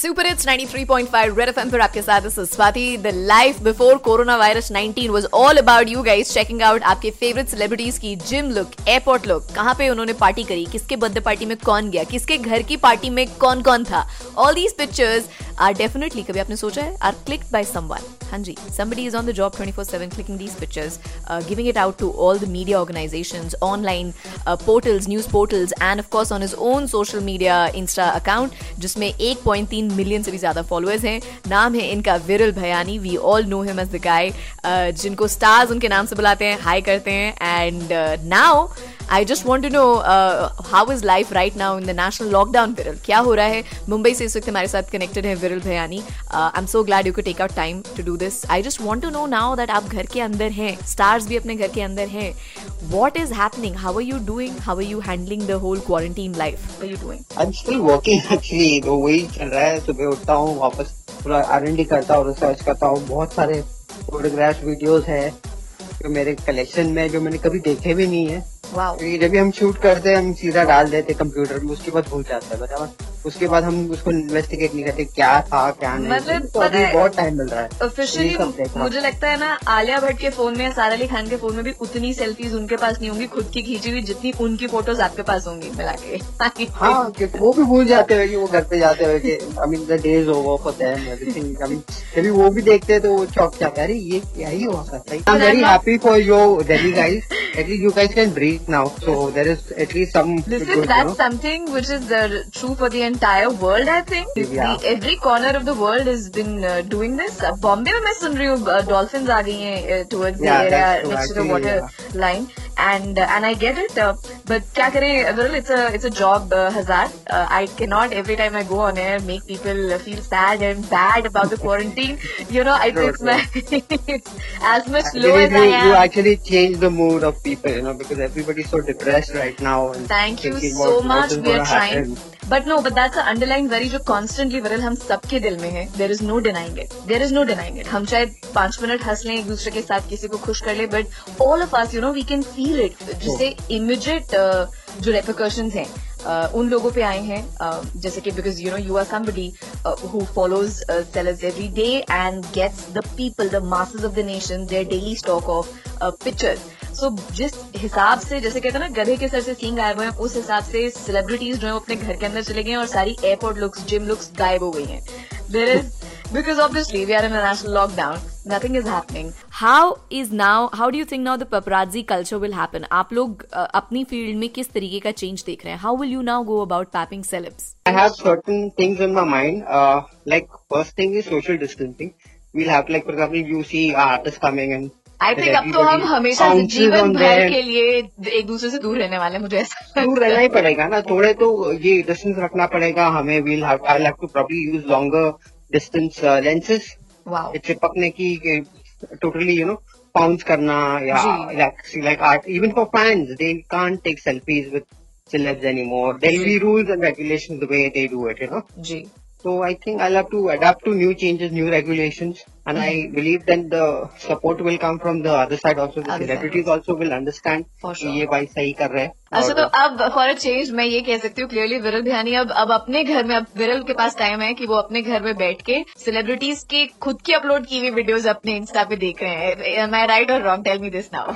Super it's 93.5 Red FM पर आपके साथ Swati the life before coronavirus 19 was all about you guys checking out आपके favourite celebrities की gym look airport look कहाँ पे उन्होंने पार्टी करी? किसके बर्थडे पार्टी में कौन गया? किसके घर की पार्टी में कौन कौन था? All these pictures are definitely कभी आपने सोचा है? आर क्लिक्ड बाय समवन हाँ जी somebody is on the job 24/7 clicking these pictures uh, giving it out to all the media organizations online uh, portals news portals and of course on his own social media insta account जिसमें 1.3 million से भी ज़्यादा followers हैं। नाम है इनका Viral Bhayani. We all know him as the guy जिनको stars उनके नाम से बुलाते हैं हाई करते हैं। And now I just want to know how is life right now in the national lockdown Viral क्या हो रहा है मुंबई से इस वक्त हमारे साथ कनेक्टेड है Viral Bhayani I am so glad you को take out time to do this I just want to know now that आप घर के अंदर हैं स्टार्स भी अपने घर के अंदर हैं what is happening how are you doing how are you handling the whole quarantine life you doing I am still working actually तो वही चल रहा है, सुबह उठता हूँ, वापस पूरा आर एन डी करता हूँ रिसर्च करता हूँ। बहुत सारे फोटोग्राफ वीडियोस है, जो मेरे कलेक्शन में, जो मैंने कभी देखे भी नहीं है। जब भी हम शूट करते हैं हम सीधा डाल देते कंप्यूटर में उसके बाद भूल जाता है बराबर उसके बाद हम उसको इन्वेस्टिगेट नहीं करते क्या था क्या नहीं। मतलब तो अभी बहुत टाइम मिल रहा है। ऑफिशियली मुझे लगता है ना आलिया भट्ट के फ़ोन में सारा अली खान के फ़ोन में भी उतनी सेल्फीज उनके पास नहीं होंगी खुद की खींची हुई जितनी उनकी फ़ोटोज़ आपके पास होंगी मिला के। हाँ वो भी भूल जाते हैं कि वो घर पे जाते हुए कि I mean the days over for them everything I mean कभी वो भी देखते हैं तो वो चौक जाते हैं अरे ये क्या ही हुआ करता है I am very happy for your Delhi guys at least you guys can breathe now. So there is at least some. Listen, good, that's you know? something which is uh, true for the entire world. I think yeah. the, every corner of the world has been uh, doing this. Uh, Bombay में मैं सुन रही हूँ dolphins आ गई हैं towards yeah, the area next to the water yeah. line. and uh, and I get it. Uh, but क्या करें well, it's a it's a job uh, hazard. Uh, I cannot every time I go on air make people feel sad and bad about the quarantine. You know, I sure, my as much low as you, I am. You actually change the mood of people, you know, because everybody's so depressed right now. And Thank you so much. We are trying. Happen. But no but that's underline very जो constantly Viral हम सबके दिल में है there is no denying it there is no denying it हम शायद पाँच minute हंस लें एक दूसरे के साथ किसी को खुश कर ले but all of us you know we can feel it जिससे इमिजिएट जो रेपोकर्शन हैं Uh, उन लोगों पे आए हैं uh, जैसे कि because you know you are somebody who follows sellers every day and gets the people the masses of the nation their daily stock of pictures so जिस हिसाब से जैसे कहते हैं ना गधे के सर से सींग गायब हुए हैं उस हिसाब से सेलिब्रिटीज जो है अपने घर के अंदर चले गए और सारी एयरपोर्ट लुक्स जिम लुक्स गायब हो गई हैं there is because obviously we are in a national lockdown nothing is happening how is now how do you think now the paparazzi culture will happen आप लोग uh, अपनी field में किस तरीके का चेंज देख रहे हैं how will you now go about papping celebs I have certain things in my mind uh, like first thing is social distancing we'll have like for example you see artists coming and I think अब तो हम हमेशा जीवन भर के लिए एक दूसरे से दूर रहने वाले मुझे ऐसा दूर रहना ही पड़ेगा ना थोड़े तो ये डिस्टेंस रखना पड़ेगा हमें well I have to probably use longer distance lenses चिपकने की टोटली यू नो पाउंस करना या like art even for fans they can't take selfies with celebs anymore. There'll be rules and regulations the way they do it, you know. जी. So I think I'll have to adapt to new changes, new regulations. And I hmm. believe then the support will come from the other side also. The celebrities also. will understand कि ये भाई सही कर रहे हैं। अच्छा तो अब फॉर अ चेंज मैं ये कह सकती हूँ क्लियरली विरल भियानी अब अब अपने घर में अब विरल के पास टाइम है कि वो अपने घर में बैठ के सेलिब्रिटीज के खुद की अपलोड की हुई वीडियोस अपने इंस्टा पे देख रहे हैं। एम आई राइट और wrong tell me this now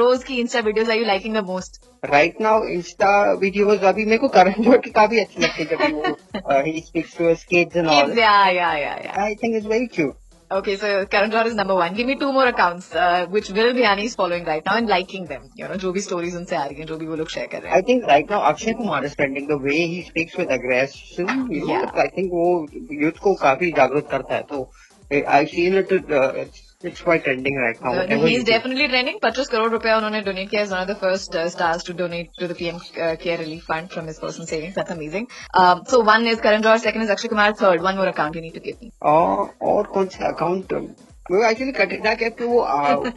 रोज की Insta videos are you liking the most right now Insta videos अभी मेरे को करण जोहर की काफ़ी अच्छी लगती है जब वो ही speaks to kids and all yeah yeah yeah, yeah. yeah. I think it's very cute. Okay, so Karan Johar is number one. Give me two more accounts, uh, which Will Bihani is following right now and liking them. You know, जो भी stories उनसे आ रही हैं, जो भी वो लोग share कर रहे हैं. I think right now Akshay Kumar is trending. The way he speaks with aggression, you know, yeah. I think वो youth को काफ़ी जागरूक करता है. तो Seen it. Uh, it's quite trending right now. Uh, he's definitely trending. 25 crore रुपया उन्होंने donate किया. The first uh, stars to donate to the PM uh, Care Relief Fund from his personal savings. That's amazing. Um, so one is Karan Johar, second is Akshay Kumar, third one more account you need to give me. और कौन सा account वो actually Katrina Kaif के वो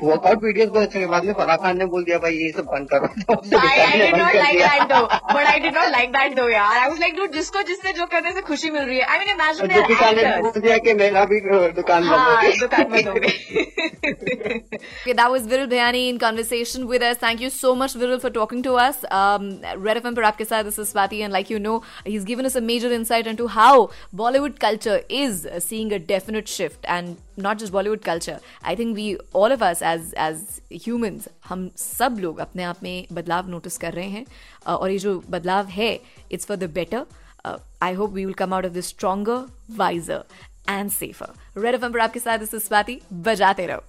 workout videos बहुत अच्छे बाद में फराह खान ने बोल दिया भाई ये सब बंद करो तो. But I did not like that though, यार. I was like, dude, जिसको जिससे जो करने से खुशी मिल रही है. Mean, imagine और they're दीपिका ने. बोल दिया कि मेरा भी दुकान बंद हो हाँ, गई दुकान बंद हो गई. okay, that was Viral Bhayani in conversation with us. Thank you so much, Viral, for talking to us. Um, Red FM पर आपके साथ this is Swati, and like you know, he's given us a major insight into how Bollywood culture is seeing a definite shift, and not just Bollywood culture I think we all of us as as humans हम सब लोग अपने आप में बदलाव notice कर रहे हैं। uh, और ये जो बदलाव है it's for the better I hope we will come out of the stronger wiser and safer Red F पर आपके साथ इस स्वाति बजाते रहो।